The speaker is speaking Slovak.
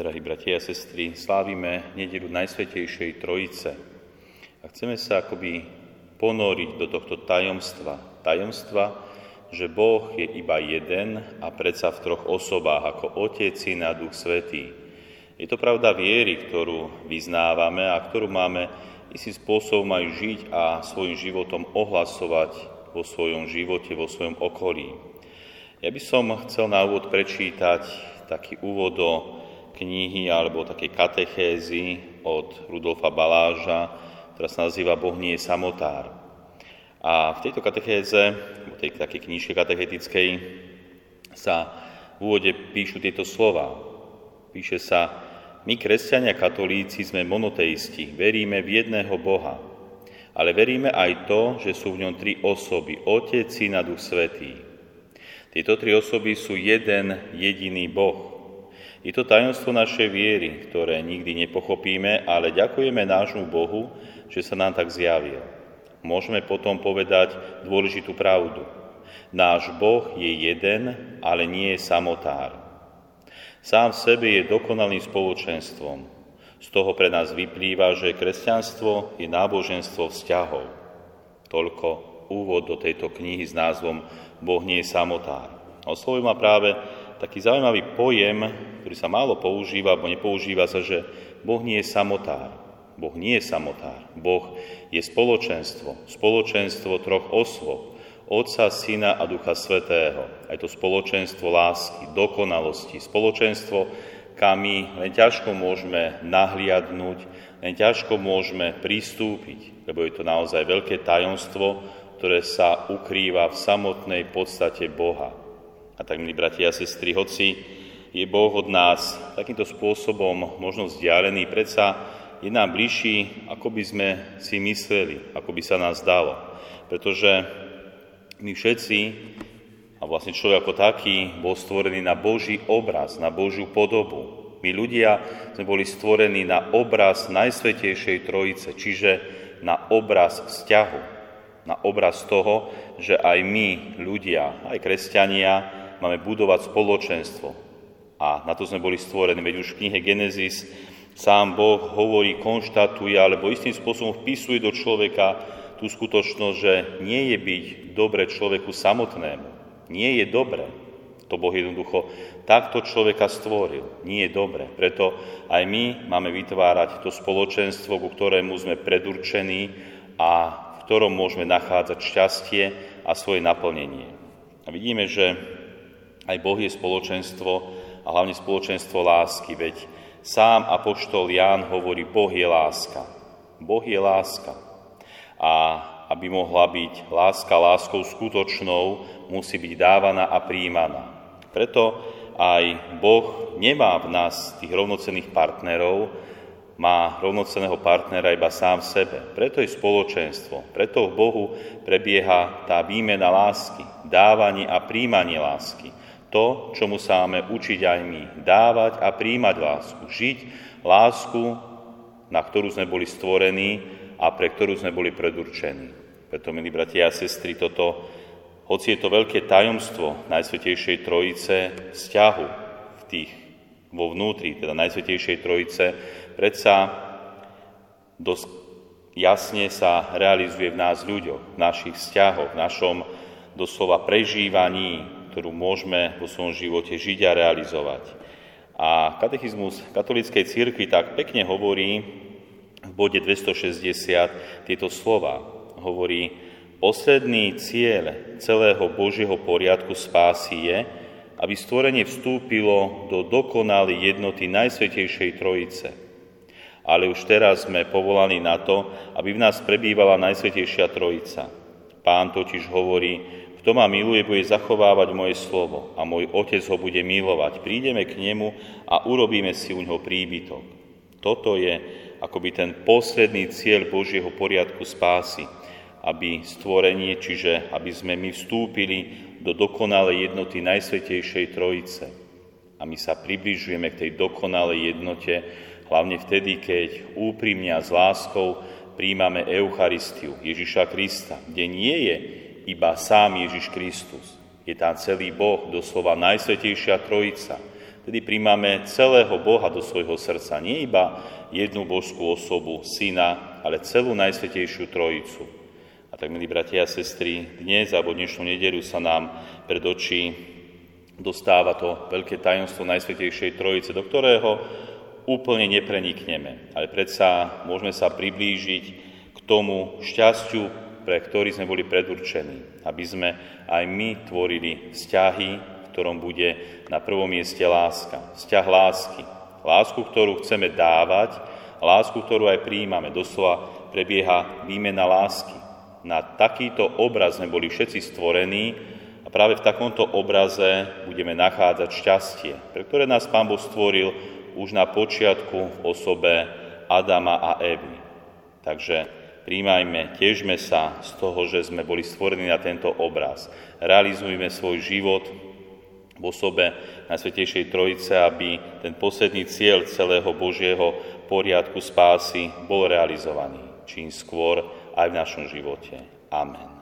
Drahí bratia a sestry, slávime nedelu Najsvetejšej Trojice a chceme sa akoby ponoriť do tohto tajomstva. Tajomstva, že Boh je iba jeden a predsa v troch osobách, ako Otec, Syn a Duch Svetý. Je to pravda viery, ktorú vyznávame a ktorú máme istým spôsobom aj žiť a svojim životom ohlasovať vo svojom živote, vo svojom okolí. Ja by som chcel na úvod prečítať taký úvod do knihy alebo také katechézy od Rudolfa Baláža, ktorá sa nazýva Boh nie je samotár. A v tejto katechéze, v tej takej knižke katechetickej, sa v úvode píšu tieto slova. Píše sa, my kresťania katolíci sme monoteisti, veríme v jedného Boha, ale veríme aj to, že sú v ňom tri osoby, Otec, Syn a Duch Svetý. Tieto tri osoby sú jeden jediný Boh. Je to tajomstvo našej viery, ktoré nikdy nepochopíme, ale ďakujeme nášmu Bohu, že sa nám tak zjavil. Môžeme potom povedať dôležitú pravdu. Náš Boh je jeden, ale nie je samotár. Sám v sebe je dokonalým spoločenstvom. Z toho pre nás vyplýva, že kresťanstvo je náboženstvo vzťahov. Toľko úvod do tejto knihy s názvom Boh nie je samotár. Oslovujem ma práve taký zaujímavý pojem, ktorý sa málo používa, alebo nepoužíva sa, že Boh nie je samotár. Boh nie je samotár. Boh je spoločenstvo. Spoločenstvo troch osôb. Otca, Syna a Ducha Svetého. Aj to spoločenstvo lásky, dokonalosti. Spoločenstvo, kam my len ťažko môžeme nahliadnúť, len ťažko môžeme pristúpiť, lebo je to naozaj veľké tajomstvo, ktoré sa ukrýva v samotnej podstate Boha. A tak, milí bratia a sestry, hoci je Boh od nás takýmto spôsobom možno vzdialený, predsa je nám bližší, ako by sme si mysleli, ako by sa nás dalo. Pretože my všetci, a vlastne človek ako taký, bol stvorený na Boží obraz, na Božiu podobu. My ľudia sme boli stvorení na obraz Najsvetejšej Trojice, čiže na obraz vzťahu, na obraz toho, že aj my, ľudia, aj kresťania, máme budovať spoločenstvo. A na to sme boli stvorení. Veď už v knihe Genesis sám Boh hovorí, konštatuje, alebo istým spôsobom vpisuje do človeka tú skutočnosť, že nie je byť dobre človeku samotnému. Nie je dobre. To Boh jednoducho takto človeka stvoril. Nie je dobre. Preto aj my máme vytvárať to spoločenstvo, ku ktorému sme predurčení a v ktorom môžeme nachádzať šťastie a svoje naplnenie. A vidíme, že aj Boh je spoločenstvo a hlavne spoločenstvo lásky, veď sám Apoštol Ján hovorí, Boh je láska. Boh je láska. A aby mohla byť láska láskou skutočnou, musí byť dávaná a príjmaná. Preto aj Boh nemá v nás tých rovnocenných partnerov, má rovnoceného partnera iba sám v sebe. Preto je spoločenstvo. Preto v Bohu prebieha tá výmena lásky, dávanie a príjmanie lásky to, čomu sa máme učiť aj my. Dávať a príjmať lásku. Žiť lásku, na ktorú sme boli stvorení a pre ktorú sme boli predurčení. Preto, milí bratia a sestry, toto, hoci je to veľké tajomstvo Najsvetejšej Trojice, vzťahu v tých, vo vnútri, teda Najsvetejšej Trojice, predsa dosť jasne sa realizuje v nás ľuďoch, v našich vzťahoch, v našom doslova prežívaní, ktorú môžeme vo svojom živote žiť a realizovať. A katechizmus katolíckej cirkvi tak pekne hovorí v bode 260 tieto slova. Hovorí, posledný cieľ celého Božieho poriadku spásy je, aby stvorenie vstúpilo do dokonalej jednoty Najsvetejšej Trojice. Ale už teraz sme povolaní na to, aby v nás prebývala Najsvetejšia Trojica. Pán totiž hovorí, kto ma miluje, bude zachovávať moje slovo a môj otec ho bude milovať. Prídeme k nemu a urobíme si u neho príbytok. Toto je akoby ten posledný cieľ Božieho poriadku spásy, aby stvorenie, čiže aby sme my vstúpili do dokonalej jednoty Najsvetejšej Trojice. A my sa približujeme k tej dokonalej jednote, hlavne vtedy, keď úprimne a s láskou príjmame Eucharistiu Ježiša Krista, kde nie je iba sám Ježiš Kristus. Je tam celý Boh, doslova Najsvetejšia Trojica. To Vtedy príjmame celého Boha do svojho srdca, nie iba jednu božskú osobu, syna, ale celú Najsvetejšiu Trojicu. A tak, milí bratia a sestry, dnes alebo dnešnú nedelu sa nám pred oči dostáva to veľké tajomstvo Najsvetejšej Trojice, do ktorého úplne neprenikneme. Ale predsa môžeme sa priblížiť k tomu šťastiu, pre ktorý sme boli predurčení. Aby sme aj my tvorili vzťahy, v ktorom bude na prvom mieste láska. Vzťah lásky. Lásku, ktorú chceme dávať, lásku, ktorú aj prijímame. Doslova prebieha výmena lásky. Na takýto obraz sme boli všetci stvorení a práve v takomto obraze budeme nachádzať šťastie, pre ktoré nás Pán Boh stvoril už na počiatku v osobe Adama a Evy. Takže príjmajme, tiežme sa z toho, že sme boli stvorení na tento obraz. Realizujme svoj život v osobe Najsvetejšej Trojice, aby ten posledný cieľ celého Božieho poriadku spásy bol realizovaný čím skôr aj v našom živote. Amen.